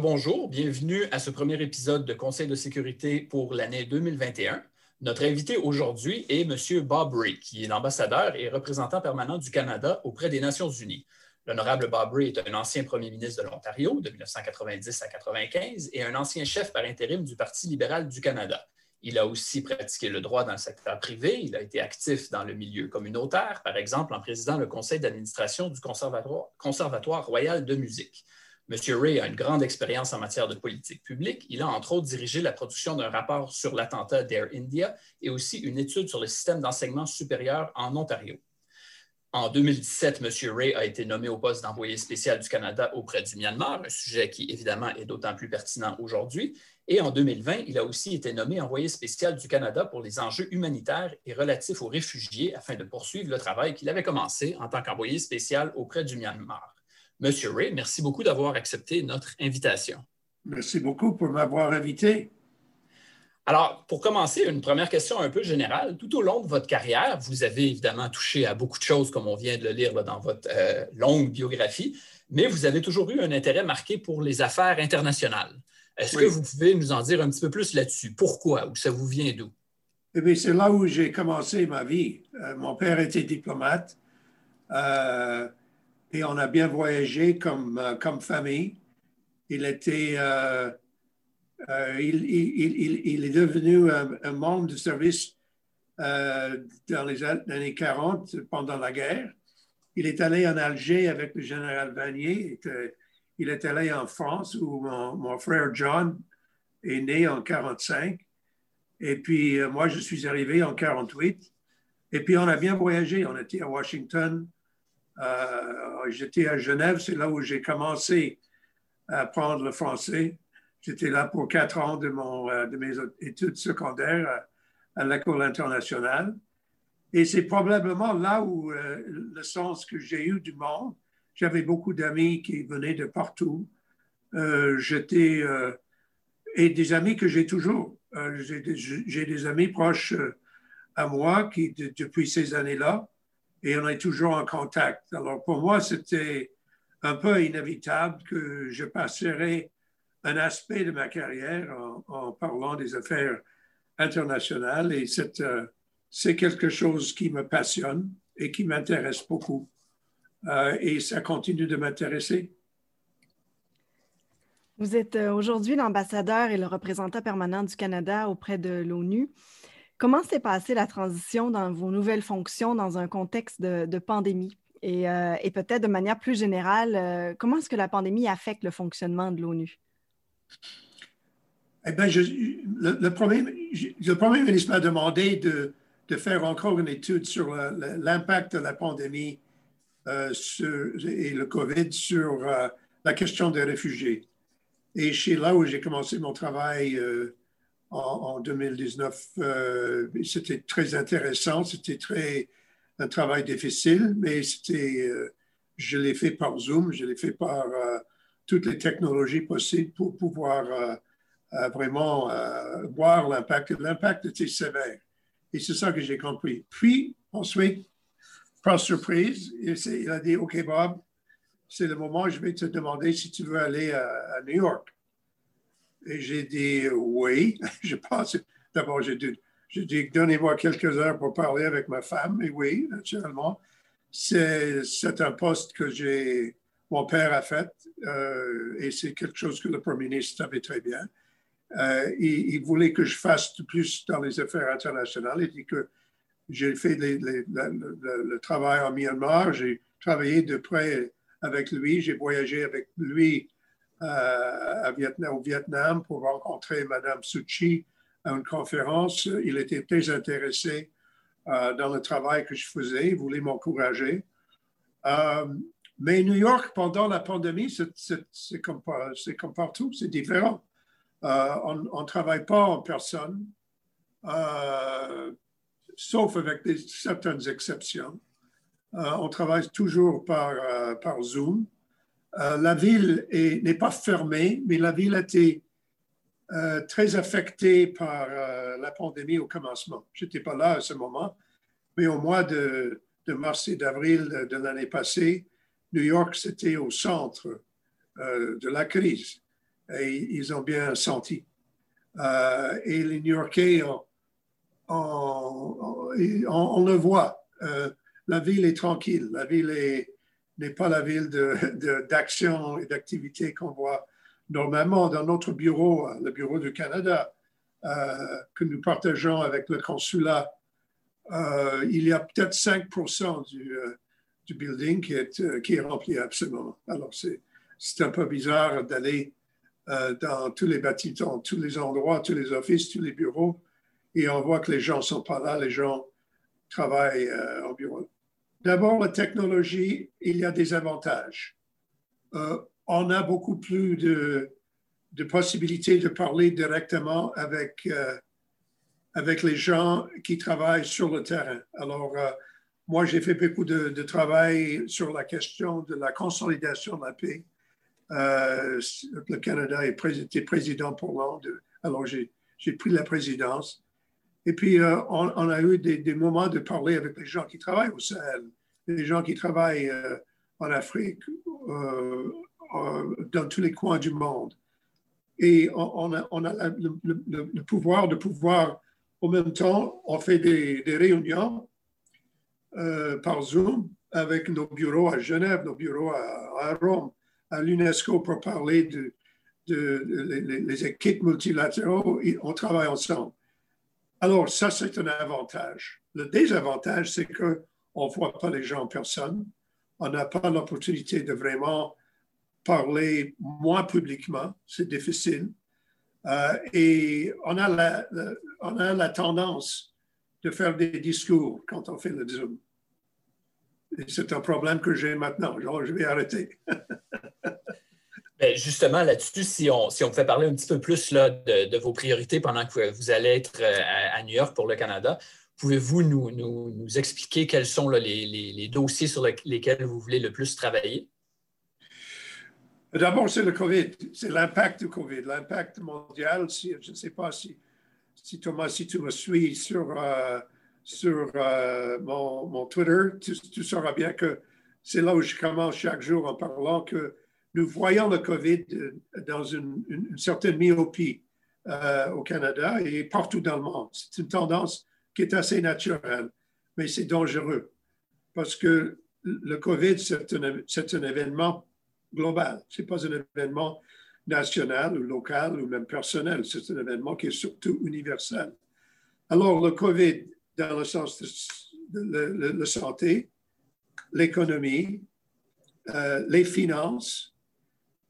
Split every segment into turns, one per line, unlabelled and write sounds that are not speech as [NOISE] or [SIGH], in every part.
Bonjour, bienvenue à ce premier épisode de Conseil de sécurité pour l'année 2021. Notre invité aujourd'hui est M. Bob Ray, qui est l'ambassadeur et représentant permanent du Canada auprès des Nations unies. L'honorable Bob Ray est un ancien premier ministre de l'Ontario de 1990 à 1995 et un ancien chef par intérim du Parti libéral du Canada. Il a aussi pratiqué le droit dans le secteur privé. Il a été actif dans le milieu communautaire, par exemple en présidant le conseil d'administration du Conservatoire royal de musique. M. Ray a une grande expérience en matière de politique publique. Il a entre autres dirigé la production d'un rapport sur l'attentat d'Air India et aussi une étude sur le système d'enseignement supérieur en Ontario. En 2017, M. Ray a été nommé au poste d'envoyé spécial du Canada auprès du Myanmar, un sujet qui évidemment est d'autant plus pertinent aujourd'hui. Et en 2020, il a aussi été nommé envoyé spécial du Canada pour les enjeux humanitaires et relatifs aux réfugiés afin de poursuivre le travail qu'il avait commencé en tant qu'envoyé spécial auprès du Myanmar. Monsieur Ray, merci beaucoup d'avoir accepté notre invitation.
Merci beaucoup pour m'avoir invité.
Alors, pour commencer, une première question un peu générale. Tout au long de votre carrière, vous avez évidemment touché à beaucoup de choses, comme on vient de le lire dans votre euh, longue biographie, mais vous avez toujours eu un intérêt marqué pour les affaires internationales. Est-ce que vous pouvez nous en dire un petit peu plus là-dessus? Pourquoi? Ou ça vous vient d'où?
Eh c'est là où j'ai commencé ma vie. Euh, mon père était diplomate. Euh, et on a bien voyagé comme, euh, comme famille. Il était, euh, euh, il, il, il, est devenu un, membre du service dans les années 40 pendant la guerre. Il est allé en Alger avec le général Vanier. Il est allé en France où mon, mon frère John est né en 45. Et puis moi, je suis arrivé en 48. Et puis on a bien voyagé. On était à Washington, j'étais à Genève, c'est là où j'ai commencé à apprendre le français. J'étais là pour quatre ans de, mon, euh, de mes études secondaires à, l'école internationale. Et c'est probablement là où euh, le sens que j'ai eu du monde. J'avais beaucoup d'amis qui venaient de partout. J'étais et des amis que j'ai toujours. j'ai des, amis proches à moi qui, depuis ces années-là, et on est toujours en contact. Alors pour moi, c'était un peu inévitable que je passerais un aspect de ma carrière en, parlant des affaires internationales et euh, c'est quelque chose qui me passionne et qui m'intéresse beaucoup. Euh, et ça continue de m'intéresser.
Vous êtes euh, aujourd'hui l'ambassadeur et le représentant permanent du Canada auprès de l'ONU. Comment s'est passée la transition dans vos nouvelles fonctions dans un contexte de, pandémie? Euh, et, peut-être de manière plus générale, euh, comment est-ce que la pandémie affecte le fonctionnement de l'ONU?
Eh bien, le, premier, le, premier, ministre m'a demandé de, faire encore une étude sur l'impact de la pandémie euh, et le COVID sur la question des réfugiés. Et c'est là où j'ai commencé mon travail en, 2019. Euh, c'était très intéressant, c'était très un travail difficile, mais c'était, euh, je l'ai fait par Zoom, je l'ai fait par euh, toutes les technologies possibles pour pouvoir vraiment voir l'impact. L'impact était sévère. Et c'est ça que j'ai compris. Puis, ensuite, par surprise, il a dit, OK, Bob, c'est le moment, je vais te demander si tu veux aller à New York. Et j'ai dit oui. [LAUGHS] Je pense, d'abord, j'ai dit, j'ai donnez-moi quelques heures pour parler avec ma femme. Et oui, naturellement, c'est, un poste que j'ai, mon père a fait euh, et c'est quelque chose que le Premier ministre savait très bien. Euh, il, voulait que je fasse plus dans les affaires internationales. Il dit que j'ai fait le, travail en Myanmar, j'ai travaillé de près avec lui, j'ai voyagé avec lui à Vietnam, au Vietnam pour rencontrer Mme Suchi à une conférence. Il était très intéressé euh, dans le travail que je faisais. Il voulait m'encourager. Euh, mais New York, pendant la pandémie, c'est comme, partout, c'est différent. Euh, on ne travaille pas en personne, sauf avec certaines exceptions. on travaille toujours par, par Zoom. Euh, la ville n'est pas fermée, mais la ville a été euh, très affectée par euh, la pandémie au commencement. Je n'étais pas là à ce moment, mais au mois de, mars et d'avril de l'année passée, New York, c'était au centre de la crise. et ils ont bien senti. et les New-Yorkais, on, le voit. la ville est tranquille. La ville n'est pas la ville d'action et d'activité qu'on voit normalement dans notre bureau, le bureau du Canada, que nous partageons avec le consulat euh, il y a peut-être 5 du, euh, du, building qui est, euh, qui est rempli absolument. Alors, c'est un peu bizarre d'aller dans tous les bâtiments, tous les endroits, tous les offices, tous les bureaux, et on voit que les gens ne sont pas là, les gens travaillent au bureau. D'abord, la technologie, il y a des avantages. on a beaucoup plus de, possibilités de parler directement avec avec les gens qui travaillent sur le terrain. Alors, euh, moi, j'ai fait beaucoup de, travail sur la question de la consolidation de la paix. Euh, le Canada est président pour l'an, alors j'ai pris la présidence. Et puis, euh, on, a eu des, moments de parler avec les gens qui travaillent au Sahel, les gens qui travaillent en Afrique, dans tous les coins du monde. Et on, a, le, pouvoir de pouvoir en même temps, on fait des, réunions euh, par Zoom avec nos bureaux à Genève, nos bureaux à, Rome, à l'UNESCO pour parler de, les, équipes multilatéraux. On travaille ensemble. Alors, ça, c'est un avantage. Le désavantage, c'est qu'on ne voit pas les gens en personne. On n'a pas l'opportunité de vraiment parler moins publiquement. C'est difficile. Euh, et on a, la, on a la tendance de faire des discours quand on fait le Zoom. C'est un problème que j'ai maintenant. Je vais arrêter. [LAUGHS]
Ben, justement, là-dessus, si on, si on pouvait parler un petit peu plus là, de, vos priorités pendant que vous allez être euh, à, New York pour le Canada, pouvez-vous nous, nous, nous, expliquer quels sont les, les, les, dossiers sur lesquels vous voulez le plus travailler?
D'abord, c'est le COVID, c'est l'impact du COVID, l'impact mondial. Si, je ne sais pas si, si, Thomas, si tu me suis sur, euh, sur euh, mon, mon, Twitter, tu, sauras bien que c'est là où je commence chaque jour en parlant que nous voyons le COVID dans une, une, certaine myopie euh, au Canada et partout dans le monde. C'est une tendance qui est assez naturelle, mais c'est dangereux parce que le COVID, c'est un, un événement global. Ce n'est pas un événement national ou local ou même personnel. C'est un événement qui est surtout universel. Alors, le COVID, dans le sens de, la santé, l'économie, euh, les finances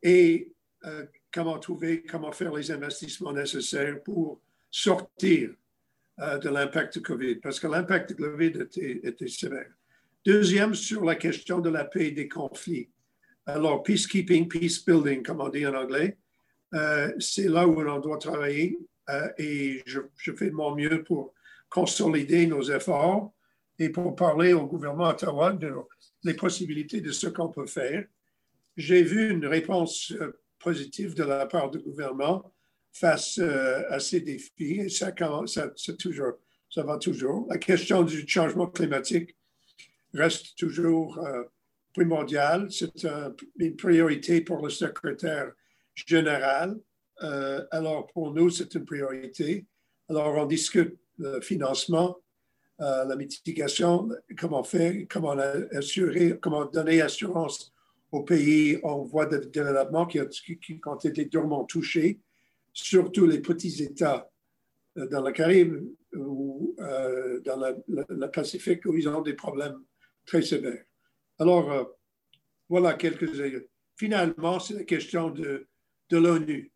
et euh, comment trouver, comment faire les investissements nécessaires pour sortir euh, de l'impact du COVID, parce que l'impact du COVID était, sévère. Deuxième, sur la question de la paix et des conflits. Alors, peacekeeping, peace building, comme on dit en anglais, euh, c'est là où on doit travailler et je, fais de mon mieux pour consolider nos efforts et pour parler au gouvernement Ottawa de les possibilités de ce qu'on peut faire. J'ai vu une réponse euh, positive de la part du gouvernement face à ces défis et ça, ça, toujours, ça va toujours. La question du changement climatique reste toujours primordial. C'est une priorité pour le secrétaire général. Euh, alors, pour nous, c'est une priorité. Alors, on discute le financement, euh, la mitigation, comment faire, comment assurer, comment donner assurance aux pays en voie de développement qui, ont été durement touchés, surtout les petits États euh, dans la Caraïbe ou dans le Pacifique où ils ont des problèmes très sévères. Alors, euh, voilà quelques Finalement, c'est la question de, l'ONU.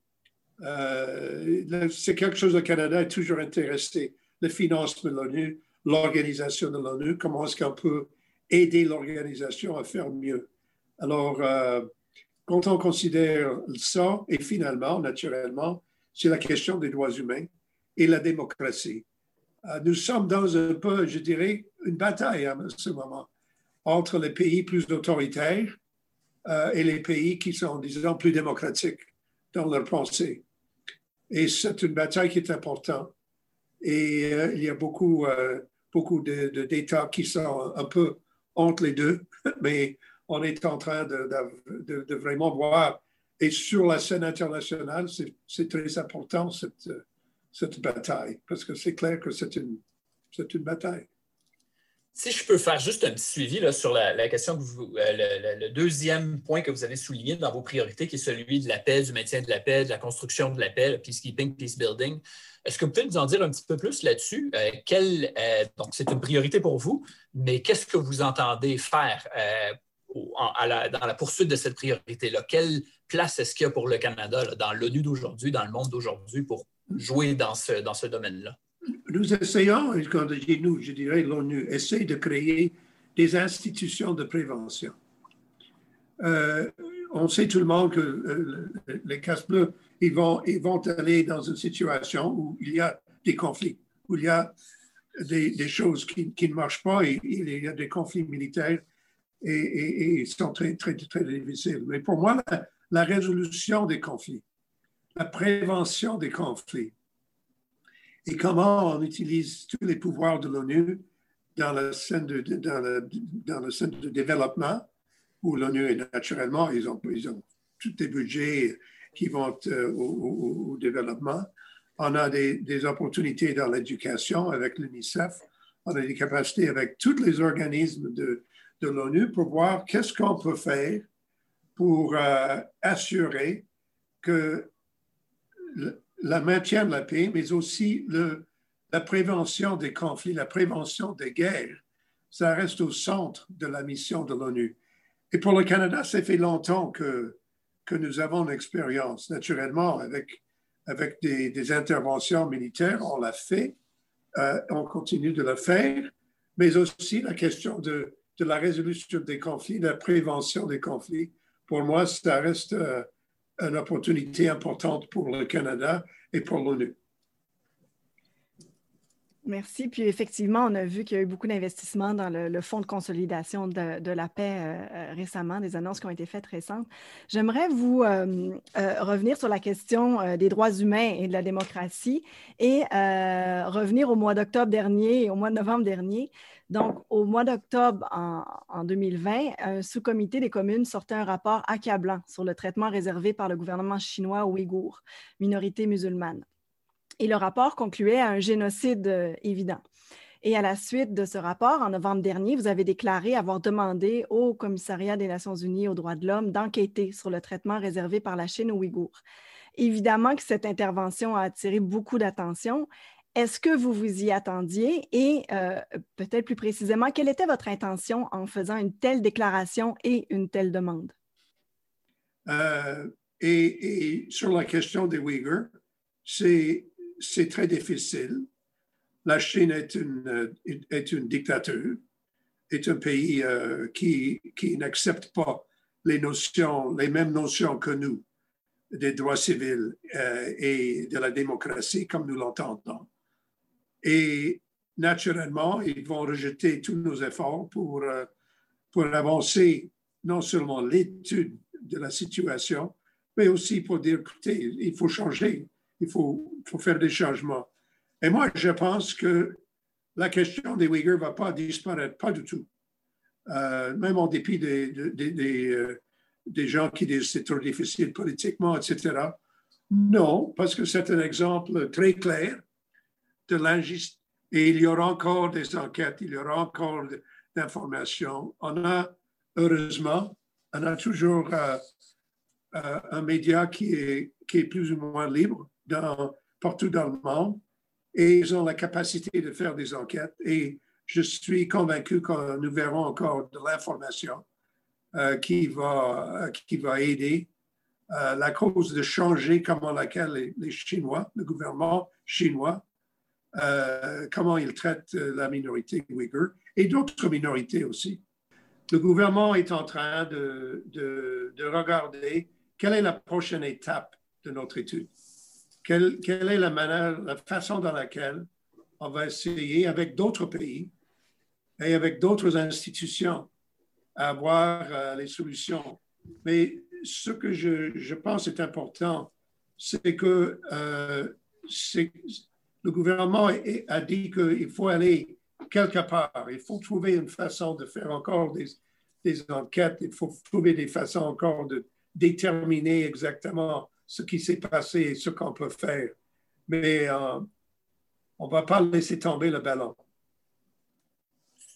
Euh, c'est quelque chose au Canada est toujours intéressé. Le financement de l'ONU, l'organisation de l'ONU, comment est-ce qu'on peut aider l'organisation à faire mieux. Alors, euh, quand on considère ça, et finalement, naturellement, c'est la question des droits humains et la démocratie. nous sommes dans un peu, je dirais, une bataille à ce moment entre les pays plus autoritaires euh, et les pays qui sont, disons, plus démocratiques dans leur pensée. Et c'est une bataille qui est importante. Et euh, il y a beaucoup, euh, beaucoup d'États qui sont un peu entre les deux, [LAUGHS] mais on est en train de, vraiment voir et sur la scène internationale, c'est très important cette, cette bataille, parce que c'est clair que c'est une, une bataille.
Si je peux faire juste un petit suivi là, sur la, question que vous, euh, le, deuxième point que vous avez souligné dans vos priorités, qui est celui de la paix, du maintien de la paix, de la construction de la paix, le peacekeeping, peace building. Est-ce que vous pouvez nous en dire un petit peu plus là-dessus? Euh, euh, donc, c'est une priorité pour vous, mais qu'est-ce que vous entendez faire dans la poursuite de cette priorité-là? Quelle place est-ce qu'il y a pour le Canada dans l'ONU d'aujourd'hui, dans le monde d'aujourd'hui, pour jouer dans ce, domaine-là?
nous essayons, quand je dis nous, je dirais l'ONU, essaie de créer des institutions de prévention. Euh, on sait tout le monde que euh, les casse-bleus, ils vont, ils vont aller dans une situation où il y a des conflits, où il y a des, choses qui, ne marchent pas, et, il y a des conflits militaires et, et, sont très, très, très difficiles. Mais pour moi, la résolution des conflits, la prévention des conflits, et comment on utilise tous les pouvoirs de l'ONU dans le scène de, dans le, dans le scène de développement, où l'ONU est naturellement, ils ont, ils ont tous les budgets qui vont euh, au, développement. On a des, des opportunités dans l'éducation avec l'UNICEF. On a des capacités avec tous les organismes de, de l'ONU pour voir qu'est-ce qu'on peut faire pour euh, assurer que la maintien de la paix, mais aussi le, la prévention des conflits, la prévention des guerres. Ça reste au centre de la mission de l'ONU. Et pour le Canada, ça fait longtemps que, que nous avons l'expérience. Naturellement, avec, avec des, interventions militaires, on l'a fait, euh, on continue de le faire, mais aussi la question de, de, la résolution des conflits, la prévention des conflits. Pour moi, ça reste euh, une opportunité importante pour le Canada et pour l'ONU.
Merci. Puis effectivement, on a vu qu'il y a eu beaucoup d'investissements dans le, Fonds de consolidation de, la paix euh, euh, récemment, des annonces qui ont été faites récentes. J'aimerais vous euh, revenir sur la question des droits humains et de la démocratie et revenir au mois d'octobre dernier au mois de novembre dernier. Donc, au mois d'octobre en, 2020, un sous-comité des communes sortait un rapport accablant sur le traitement réservé par le gouvernement chinois aux Ouïghours, minorité musulmane. Et le rapport concluait à un génocide euh, évident. Et à la suite de ce rapport, en novembre dernier, vous avez déclaré avoir demandé au Commissariat des Nations Unies aux droits de l'homme d'enquêter sur le traitement réservé par la Chine aux Ouïghours. Évidemment que cette intervention a attiré beaucoup d'attention. Est-ce que vous vous y attendiez? Et euh, peut-être plus précisément, quelle était votre intention en faisant une telle déclaration et une telle demande?
Euh, et, sur la question des Uyghurs, c'est très difficile. La Chine est une, est une dictature, est un pays euh, qui, qui n'accepte pas les notions, les mêmes notions que nous des droits civils et de la démocratie comme nous l'entendons. Et naturellement, ils vont rejeter tous nos efforts pour, euh, pour avancer non seulement l'étude de la situation, mais aussi pour dire, écoutez, il faut changer, il faut, faire des changements. Et moi, je pense que la question des Uyghurs ne va pas disparaître, pas du tout. Euh, même en dépit des, des, euh, des gens qui disent c'est trop difficile politiquement, etc. Non, parce que c'est un exemple très clair de l'injustice. Et il y aura encore des enquêtes, il y aura encore d'informations. On a, heureusement, on a toujours euh, un média qui est, qui est plus ou moins libre dans, partout dans le monde et ils ont la capacité de faire des enquêtes. Et je suis convaincu que nous verrons encore de l'information euh, qui, va, qui va aider la cause de changer comment laquelle les Chinois, le gouvernement chinois, euh, comment ils traitent euh, la minorité ouïghour et d'autres minorités aussi. Le gouvernement est en train de, de, de, regarder quelle est la prochaine étape de notre étude. Quelle, quelle est la manière, la façon dans laquelle on va essayer avec d'autres pays et avec d'autres institutions à avoir euh, les solutions. Mais ce que je, je pense est important, c'est que euh, le gouvernement a dit qu'il faut aller quelque part, il faut trouver une façon de faire encore des, enquêtes, il faut trouver des façons encore de, déterminer exactement ce qui s'est passé et ce qu'on peut faire. Mais euh, on ne va pas laisser tomber le ballon.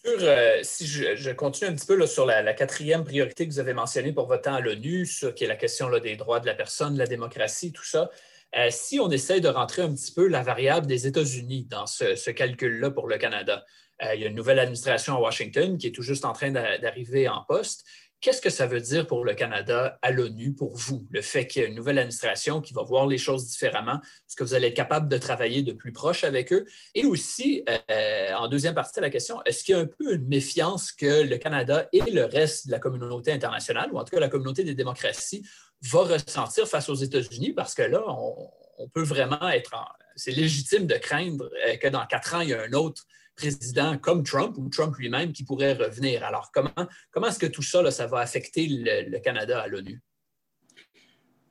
Euh, si je, continue un petit peu sur la, quatrième priorité que vous avez mentionnée pour votre temps à l'ONU, qui est la question des droits de la personne, de la démocratie, tout ça, euh, si on essaie de rentrer un petit peu la variable des États-Unis dans ce, calcul-là pour le Canada, il y a une nouvelle administration à Washington qui est tout juste en train d'arriver en poste. Qu'est-ce que ça veut dire pour le Canada à l'ONU, pour vous, le fait qu'il y ait une nouvelle administration qui va voir les choses différemment? Est-ce que vous allez être capable de travailler de plus proche avec eux? Et aussi, euh, en deuxième partie de la question, est-ce qu'il y a un peu une méfiance que le Canada et le reste de la communauté internationale, ou en tout cas la communauté des démocraties, va ressentir face aux États-Unis? Parce que là, on, peut vraiment être... C'est légitime de craindre euh, que dans quatre ans, il y a un autre président comme Trump ou Trump lui-même qui pourrait revenir. Alors, comment, comment est-ce que tout ça, ça va affecter le, Canada à l'ONU?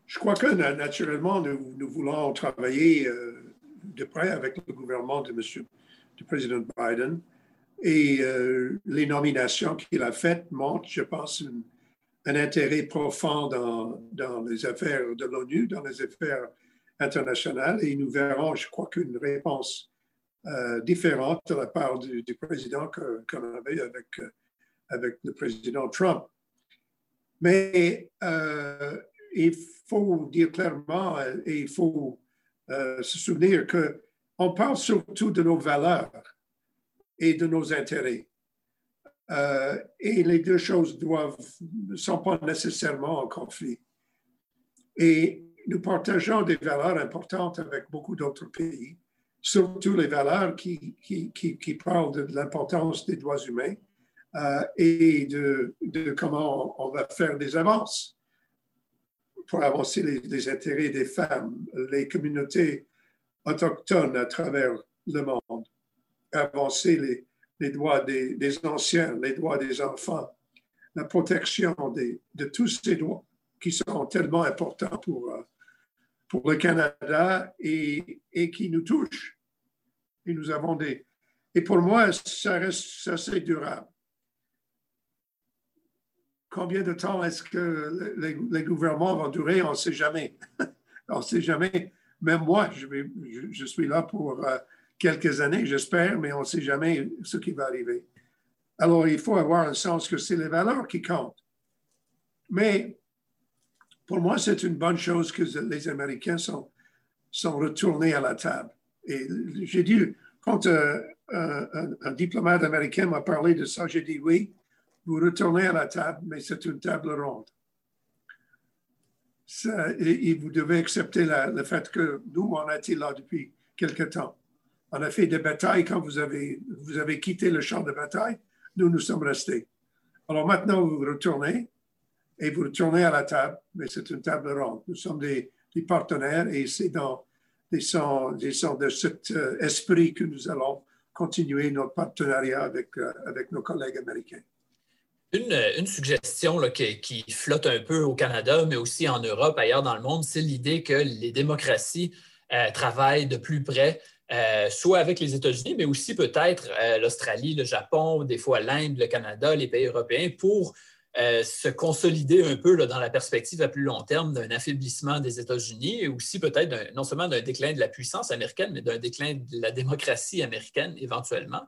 Je crois que naturellement, nous, voulons travailler euh, de près avec le gouvernement de monsieur, du président Biden. Et euh, les nominations qu'il a faites montrent, je pense, un, intérêt profond dans, dans les affaires de l'ONU, dans les affaires internationales. Et nous verrons, je crois, qu'une réponse euh, différente de la part du, président qu'on avait avec, euh, avec le président Trump. Mais euh, il faut dire clairement et il faut se souvenir qu'on parle surtout de nos valeurs et de nos intérêts. et les deux choses ne sont pas nécessairement en conflit. Et nous partageons des valeurs importantes avec beaucoup d'autres pays surtout les valeurs qui, parlent de, l'importance des droits humains euh, et de, comment on, va faire des avances pour avancer les, intérêts des femmes, les communautés autochtones à travers le monde, avancer les, droits des, anciens, les droits des enfants, la protection de tous ces droits qui sont tellement importants pour, euh, le Canada et qui nous touchent et nous avons des... Et pour moi, ça reste assez durable. Combien de temps est-ce que les, gouvernements vont durer? On ne sait jamais. [LAUGHS] on ne sait jamais. Même moi, je, suis là pour euh, quelques années, j'espère, mais on ne sait jamais ce qui va arriver. Alors, il faut avoir un sens que c'est les valeurs qui comptent. Mais pour moi, c'est une bonne chose que les Américains sont, sont retournés à la table. Et j'ai dit, quand euh, un, diplomate américain m'a parlé de ça, j'ai dit oui, vous retournez à la table, mais c'est une table ronde. et, vous devez accepter le fait que nous, on a été là depuis quelque temps. On a fait des batailles quand vous avez, vous avez quitté le champ de bataille. Nous, nous sommes restés. Alors maintenant, vous retournez et vous retournez à la table, mais c'est une table ronde. Nous sommes des partenaires et c'est dans sont de cet euh, esprit que nous allons continuer notre partenariat avec, euh, avec nos collègues américains.
Une, une suggestion là, qui, qui, flotte un peu au Canada, mais aussi en Europe, ailleurs dans le monde, c'est l'idée que les démocraties euh, travaillent de plus près, soit avec les États-Unis, mais aussi peut-être l'Australie, le Japon, des fois l'Inde, le Canada, les pays européens, pour euh, se consolider un peu dans la perspective à plus long terme d'un affaiblissement des États-Unis et aussi peut-être non seulement d'un déclin de la puissance américaine, mais d'un déclin de la démocratie américaine éventuellement.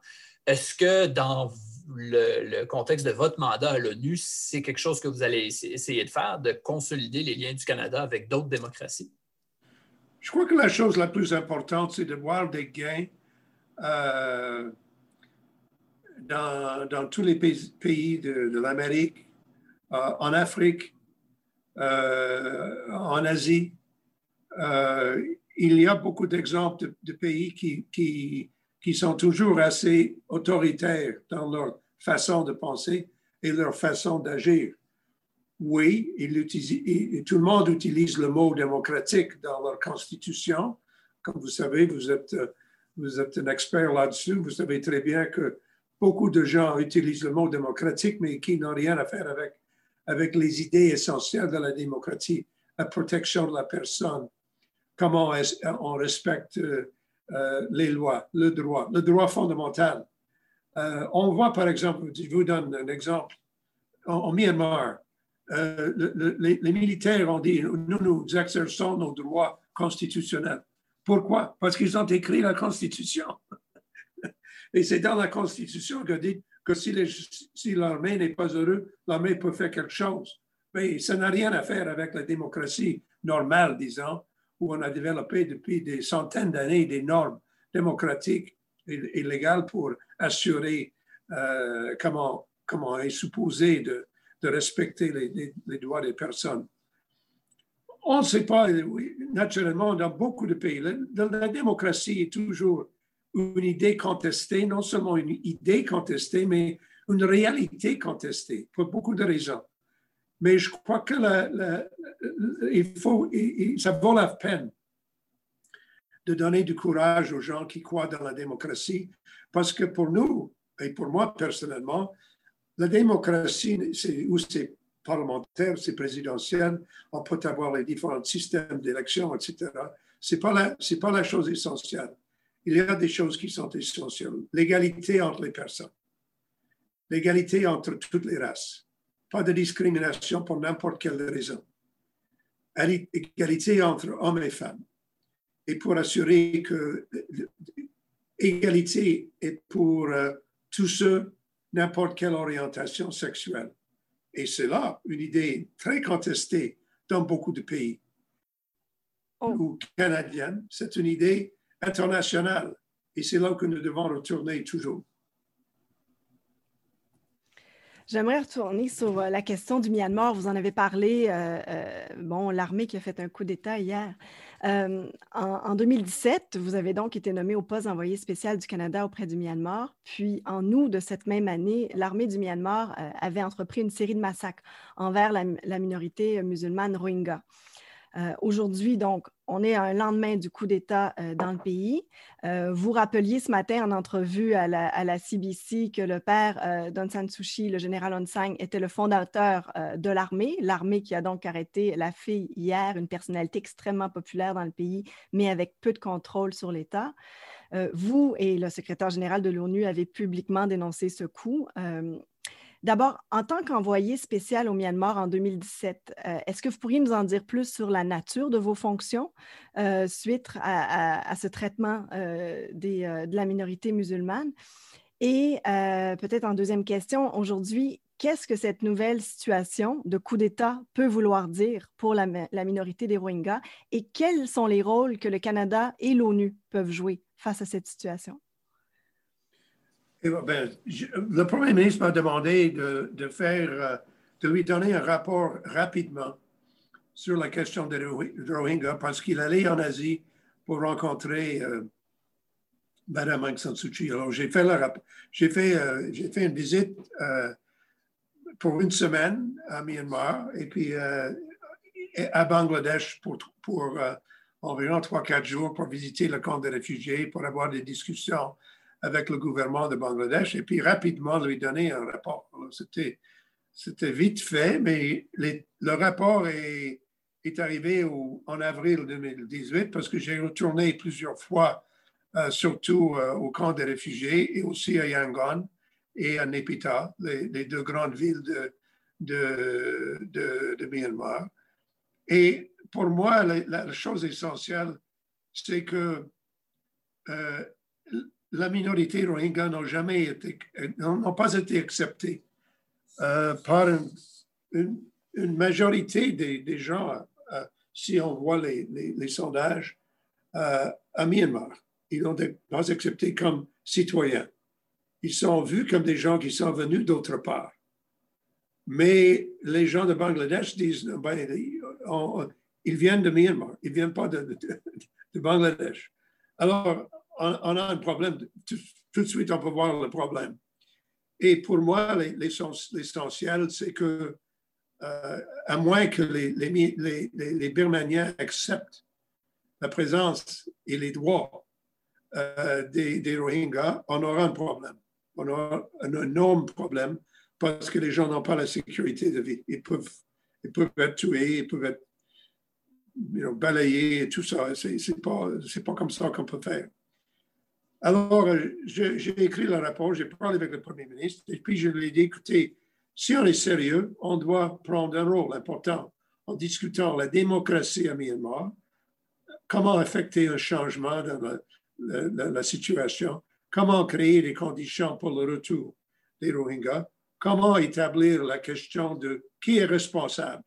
Est-ce que dans le, contexte de votre mandat à l'ONU, c'est quelque chose que vous allez essayer de faire, de consolider les liens du Canada avec d'autres démocraties?
Je crois que la chose la plus importante, c'est de voir des gains euh, dans, tous les pays, de l'Amérique en Afrique, euh, en Asie. Euh, il y a beaucoup d'exemples de, pays qui, qui, qui, sont toujours assez autoritaires dans leur façon de penser et leur façon d'agir. Oui, tout le monde utilise le mot démocratique dans leur constitution. Comme vous savez, vous êtes, vous êtes un expert là-dessus. Vous savez très bien que beaucoup de gens utilisent le mot démocratique, mais qui n'ont rien à faire avec avec les idées essentielles de la démocratie, la protection de la personne, comment on respecte euh, euh, les lois, le droit, le droit fondamental. Euh, on voit par exemple, je vous donne un exemple, en, Myanmar, euh, les, militaires ont dit, nous, nous exerçons nos droits constitutionnels. Pourquoi? Parce qu'ils ont écrit la Constitution. [LAUGHS] Et c'est dans la Constitution que dit que si, l'armée n'est pas heureuse, l'armée peut faire quelque chose. Mais ça n'a rien à faire avec la démocratie normale, disons, où on a développé depuis des centaines d'années des normes démocratiques et, légales pour assurer euh, comment, comment est supposé de, respecter les, les, droits des personnes. On ne sait pas, naturellement, dans beaucoup de pays, la, la, démocratie est toujours une idée contestée, non seulement une idée contestée, mais une réalité contestée, pour beaucoup de raisons. Mais je crois que il faut, ça vaut la peine de donner du courage aux gens qui croient dans la démocratie, parce que pour nous, et pour moi personnellement, la démocratie, c'est où c'est parlementaire, c'est présidentiel, on peut avoir les différents systèmes d'élection, etc. Ce n'est la, pas la chose essentielle. Il y a des choses qui sont essentielles. L'égalité entre les personnes, l'égalité entre toutes les races, pas de discrimination pour n'importe quelle raison, égalité entre hommes et femmes. Et pour assurer que l'égalité est pour euh, tous ceux n'importe quelle orientation sexuelle. Et c'est là une idée très contestée dans beaucoup de pays. Oh. Ou canadienne, c'est une idée internationale. Et c'est là que nous devons retourner toujours.
J'aimerais retourner sur euh, la question du Myanmar. Vous en avez parlé. Euh, euh, bon, l'armée qui a fait un coup d'État hier. en, 2017, vous avez donc été nommé au poste d'envoyé spécial du Canada auprès du Myanmar. Puis, en août de cette même année, l'armée du Myanmar avait entrepris une série de massacres envers la minorité musulmane Rohingya. Euh, aujourd'hui, donc, on est à un lendemain du coup d'État euh, dans le pays. Euh, vous rappeliez ce matin en entrevue à la, CBC que le père d'Aung San Suu Kyi, le général Aung San, était le fondateur de l'armée, l'armée qui a donc arrêté la fille hier, une personnalité extrêmement populaire dans le pays, mais avec peu de contrôle sur l'État. vous et le secrétaire général de l'ONU avez publiquement dénoncé ce coup. D'abord, en tant qu'envoyé spécial au Myanmar en 2017, euh, est-ce que vous pourriez nous en dire plus sur la nature de vos fonctions euh, suite à, ce traitement euh, de la minorité musulmane? Et peut-être en deuxième question, aujourd'hui, qu'est-ce que cette nouvelle situation de coup d'État peut vouloir dire pour la, la minorité des Rohingyas? Et quels sont les rôles que le Canada et l'ONU peuvent jouer face à cette situation?
Eh ben, le Premier ministre m'a demandé de, faire, euh, de lui donner un rapport rapidement sur la question des Rohingyas parce qu'il allait en Asie pour rencontrer euh, Mme Aung San Suu Kyi. Alors, j'ai fait, euh, fait une visite pour une semaine à Myanmar et puis à Bangladesh pour, pour environ 3-4 jours pour visiter le camp des réfugiés, pour avoir des discussions avec le gouvernement de Bangladesh et puis rapidement lui donner un rapport. C'était, vite fait, mais le rapport est, arrivé en avril 2018 parce que j'ai retourné plusieurs fois, euh, surtout euh, au camp des réfugiés et aussi à Yangon et à Népita, les, deux grandes villes de, Myanmar. Et pour moi, la, chose essentielle, c'est que euh, la minorité rohingya n'ont jamais été, n'ont pas été acceptés euh, par une, majorité des, gens, euh, si on voit les, sondages, euh, à Myanmar. Ils n'ont pas acceptés comme citoyens. Ils sont vus comme des gens qui sont venus d'autre part. Mais les gens de Bangladesh disent, ben, ils viennent de Myanmar, ils ne viennent pas de, de Bangladesh. Alors, on, a un problème. Tout, de suite, on peut voir le problème. Et pour moi, l'essentiel, c'est que, euh, à moins que les, Birmaniens acceptent la présence et les droits euh, des, Rohingyas, on aura un problème. On aura un énorme problème parce que les gens n'ont pas la sécurité de vie. Ils peuvent, être tués, ils peuvent être balayés et tout ça. Ce n'est pas, pas comme ça qu'on peut faire. Alors, euh, j'ai écrit le rapport, j'ai parlé avec le Premier ministre, et puis je lui ai dit, écoutez, si on est sérieux, on doit prendre un rôle important en discutant la démocratie à Myanmar, comment affecter un changement dans la, situation, comment créer des conditions pour le retour des Rohingyas, comment établir la question de qui est responsable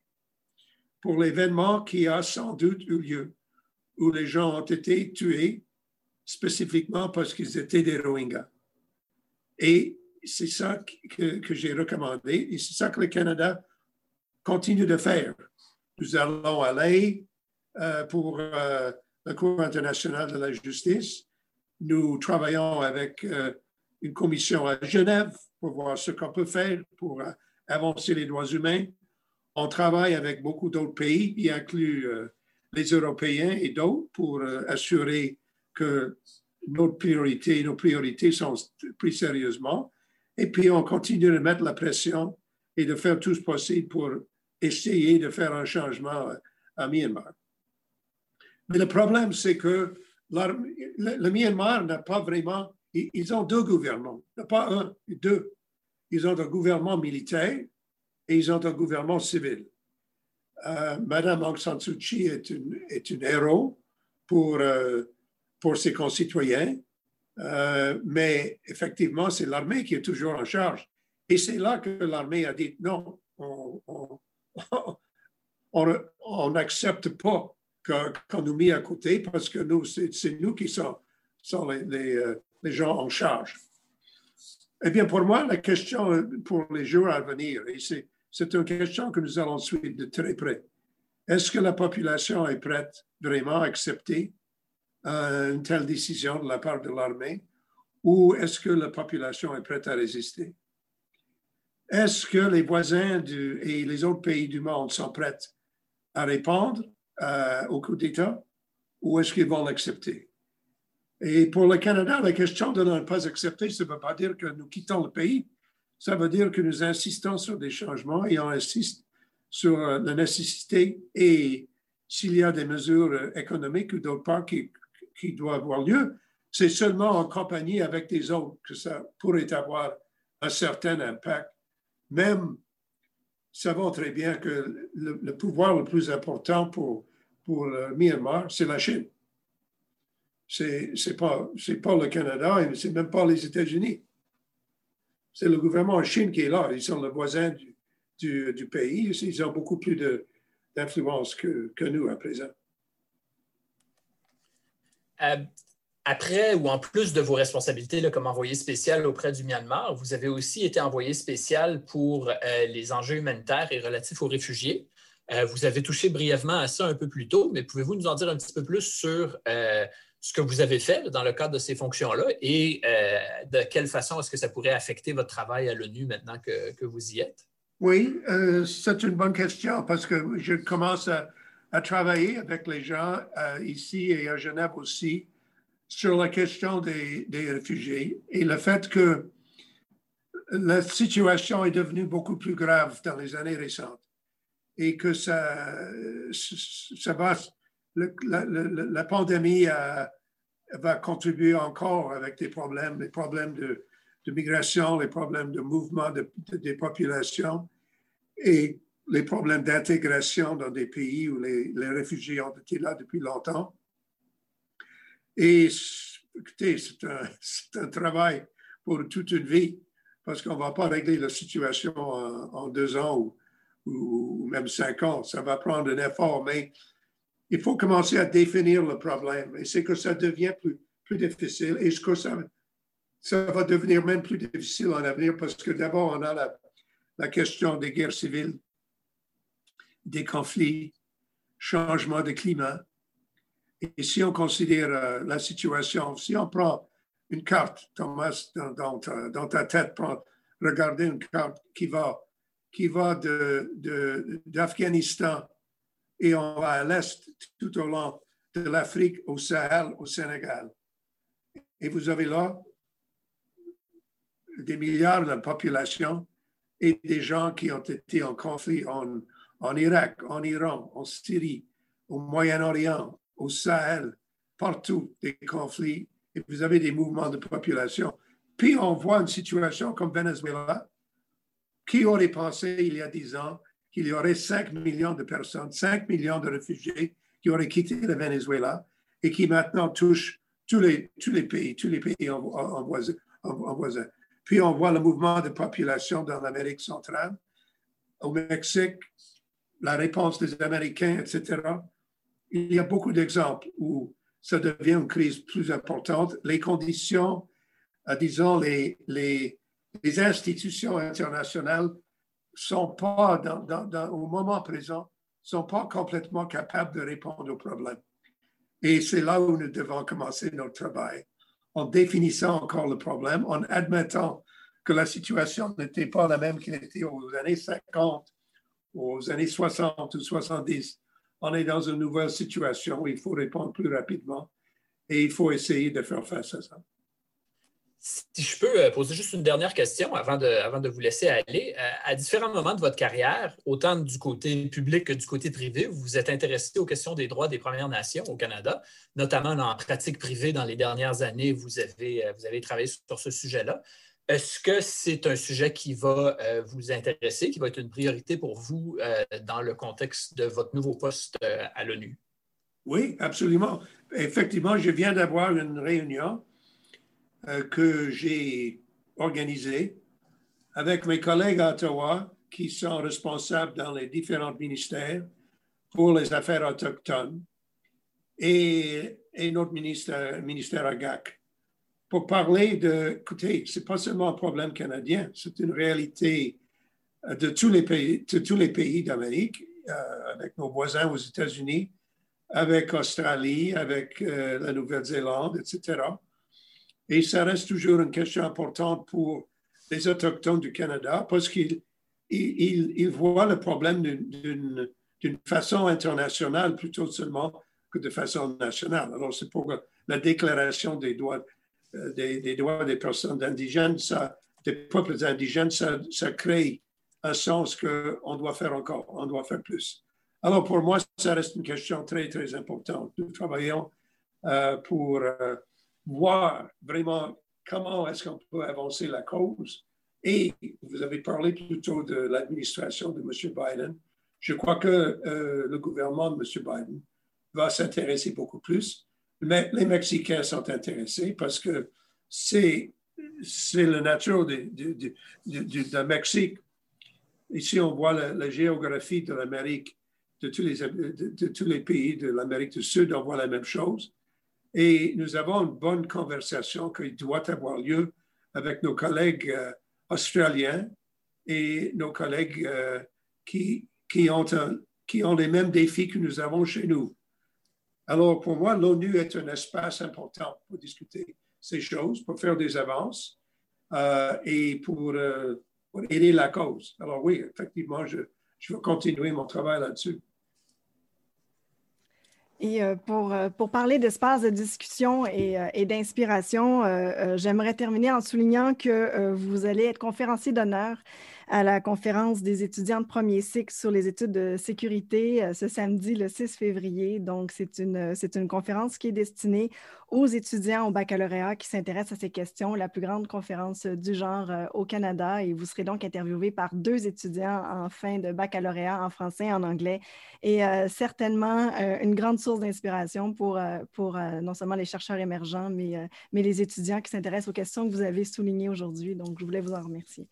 pour l'événement qui a sans doute eu lieu, où les gens ont été tués spécifiquement parce qu'ils étaient des Rohingyas. Et c'est ça que, que j'ai recommandé et c'est ça que le Canada continue de faire. Nous allons aller euh, pour euh, la Cour internationale de la justice. Nous travaillons avec euh, une commission à Genève pour voir ce qu'on peut faire pour avancer les droits humains. On travaille avec beaucoup d'autres pays, y inclut les Européens et d'autres, pour assurer que nos priorités, nos priorités sont prises sérieusement. Et puis, on continue de mettre la pression et de faire tout ce possible pour essayer de faire un changement à Myanmar. Mais le problème, c'est que le, Myanmar n'a pas vraiment, ils ont deux gouvernements, pas un, deux. Ils ont un gouvernement militaire et ils ont un gouvernement civil. Euh, Madame Aung San Suu Kyi est une, est une héros pour, euh, pour ses concitoyens, euh, mais effectivement, c'est l'armée qui est toujours en charge. Et c'est là que l'armée a dit non, on [LAUGHS] n'accepte pas qu'on nous met à côté parce que nous, c'est nous qui sommes, euh, les, gens en charge. Eh bien, pour moi, la question pour les jours à venir, et c'est une question que nous allons suivre de très près. Est-ce que la population est prête vraiment à accepter euh, une telle décision de la part de l'armée ou est-ce que la population est prête à résister? Est-ce que les voisins et les autres pays du monde sont prêts à répondre euh, au coup d'État ou est-ce qu'ils vont l'accepter? Et pour le Canada, la question de ne pas accepter, ça ne veut pas dire que nous quittons le pays. Ça veut dire que nous insistons sur des changements et on insiste sur la nécessité et s'il y a des mesures économiques ou d'autres parts qui, qui doivent avoir lieu, c'est seulement en compagnie avec des autres que ça pourrait avoir un certain impact. Même, savons très bien que le, pouvoir le plus important pour, pour le Myanmar, c'est la Chine. Ce n'est pas, pas le Canada et ce n'est même pas les États-Unis. C'est le gouvernement en Chine qui est là. Ils sont le voisin du, du, pays. Ils ont beaucoup plus d'influence que, que, nous à présent.
Euh, après ou en plus de vos responsabilités comme envoyé spécial auprès du Myanmar, vous avez aussi été envoyé spécial pour euh, les enjeux humanitaires et relatifs aux réfugiés. Euh, vous avez touché brièvement à ça un peu plus tôt, mais pouvez-vous nous en dire un petit peu plus sur ce que vous avez fait dans le cadre de ces fonctions-là et de quelle façon est-ce que ça pourrait affecter votre travail à l'ONU maintenant que, vous y êtes?
Oui, c'est une bonne question parce que je commence à, à travailler avec les gens ici et à Genève aussi sur la question des, réfugiés et le fait que la situation est devenue beaucoup plus grave dans les années récentes et que ça, la, pandémie va contribuer encore avec des problèmes, les problèmes de, migration, les problèmes de mouvement des populations et les problèmes d'intégration dans des pays où les, réfugiés ont été là depuis longtemps. Et écoutez, c'est un, [LAUGHS] travail pour toute une vie parce qu'on ne va pas régler la situation en, deux ans ou, même cinq ans. Ça va prendre un effort, mais il faut commencer à définir le problème. Et c'est que ça devient plus, difficile. Et que ça, va devenir même plus difficile en avenir parce que d'abord, on a la question des guerres civiles, des conflits, changement de climat, et si on considère euh, la situation, si on prend une carte, Thomas, dans, ta, tête, regardez une carte qui va, qui va d'Afghanistan et on va à l'est tout au long de l'Afrique, au Sahel, au Sénégal. Et vous avez là des milliards de population et des gens qui ont été en conflit en, en Irak, en Iran, en Syrie, au Moyen-Orient, au Sahel, partout des conflits, et vous avez des mouvements de population. Puis on voit une situation comme Venezuela, qui aurait pensé il y a dix ans qu'il y aurait 5 millions de personnes, 5 millions de réfugiés qui auraient quitté le Venezuela et qui maintenant touchent tous les, tous les pays, tous les pays en, voisin, Puis on voit le mouvement de population dans l'Amérique centrale, au Mexique, la réponse des Américains, etc. Il y a beaucoup d'exemples où ça devient une crise plus importante. Les conditions, euh, disons, les, institutions internationales sont pas, au moment présent, sont pas complètement capables de répondre aux problèmes. Et c'est là où nous devons commencer notre travail, en définissant encore le problème, en admettant que la situation n'était pas la même qu'elle était aux années 50, aux années 60 ou 70. On est dans une nouvelle situation il faut répondre plus rapidement et il faut essayer de faire face à ça.
Si je peux euh, poser juste une dernière question avant de, vous laisser aller. Euh, à différents moments de votre carrière, autant du côté public que du côté privé, vous vous êtes intéressé aux questions des droits des Premières Nations au Canada, notamment en pratique privée dans les dernières années, vous avez, euh, vous avez travaillé sur ce sujet-là. Est-ce que c'est un sujet qui va vous intéresser, qui va être une priorité pour vous dans le contexte de votre nouveau poste à l'ONU?
Oui, absolument. Effectivement, je viens d'avoir une réunion euh, que j'ai organisé avec mes collègues à Ottawa qui sont responsables dans les différents ministères pour les affaires autochtones et, notre ministère, ministère à GAC pour parler de, écoutez, ce n'est pas seulement un problème canadien, c'est une réalité euh, de tous les pays, de tous les pays d'Amérique, euh, avec nos voisins aux États-Unis, avec Australie, avec la Nouvelle-Zélande, etc. Et ça reste toujours une question importante pour les Autochtones du Canada parce qu'ils ils, voient le problème d'une façon internationale plutôt seulement que de façon nationale. Alors, c'est pour la déclaration des droits, euh, des, droits des personnes indigènes, ça, des peuples indigènes, ça, crée un sens qu'on doit faire encore, on doit faire plus. Alors, pour moi, ça reste une question très, très importante. Nous travaillons euh, pour euh, voir vraiment comment est-ce qu'on peut avancer la cause. Et vous avez parlé plutôt de l'administration de M. Biden. Je crois que le gouvernement de M. Biden va s'intéresser beaucoup plus. Mais les Mexicains sont intéressés parce que c'est, c'est la nature du de, Mexique. Ici, on voit la, géographie de l'Amérique, de tous, les, de tous les pays de l'Amérique du Sud, on voit la même chose. Et nous avons une bonne conversation qui doit avoir lieu avec nos collègues euh, australiens et nos collègues euh, qui, qui, ont qui ont les mêmes défis que nous avons chez nous. Alors, pour moi, l'ONU est un espace important pour discuter ces choses, pour faire des avances euh, et pour, pour, aider la cause. Alors oui, effectivement, je, je vais continuer mon travail là-dessus.
Et euh, pour, euh, parler d'espace de discussion euh, et d'inspiration, j'aimerais terminer en soulignant que vous allez être conférencier d'honneur à la conférence des étudiants de premier cycle sur les études de sécurité euh, ce samedi, le 6 février. Donc, c'est une, c'est une conférence qui est destinée aux étudiants au baccalauréat qui s'intéressent à ces questions, la plus grande conférence du genre euh, au Canada. Et vous serez donc interviewé par deux étudiants en fin de baccalauréat en français et en anglais. Et euh, certainement une grande source d'inspiration pour, pour non seulement les chercheurs émergents, mais, mais les étudiants qui s'intéressent aux questions que vous avez soulignées aujourd'hui. Donc, je voulais vous en remercier.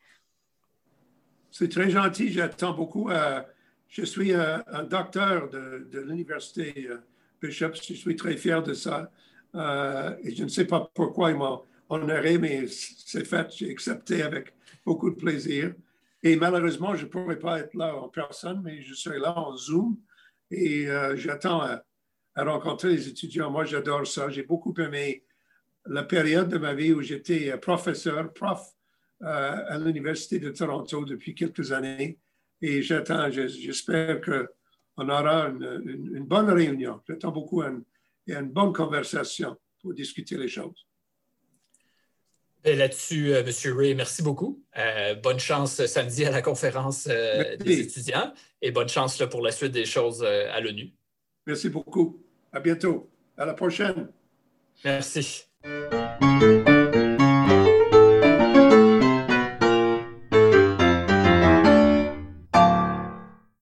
C'est très gentil, j'attends beaucoup. Euh, je suis euh, un docteur de, l'Université euh, Bishop, je suis très fier de ça. je ne sais pas pourquoi ils m'ont honoré, mais c'est fait, j'ai accepté avec beaucoup de plaisir. Et malheureusement, je ne pourrais pas être là en personne, mais je serai là en Zoom. Et j'attends à, rencontrer les étudiants. Moi, j'adore ça. J'ai beaucoup aimé la période de ma vie où j'étais professeur, prof à l'Université de Toronto depuis quelques années et j'attends, j'espère qu'on aura une, bonne réunion. J'attends beaucoup une, une bonne conversation pour discuter les choses.
Là-dessus, euh, M. Ray, merci beaucoup. Euh, bonne chance samedi à la conférence des étudiants et bonne chance pour la suite des choses à l'ONU.
Merci beaucoup. À bientôt. À la prochaine.
Merci.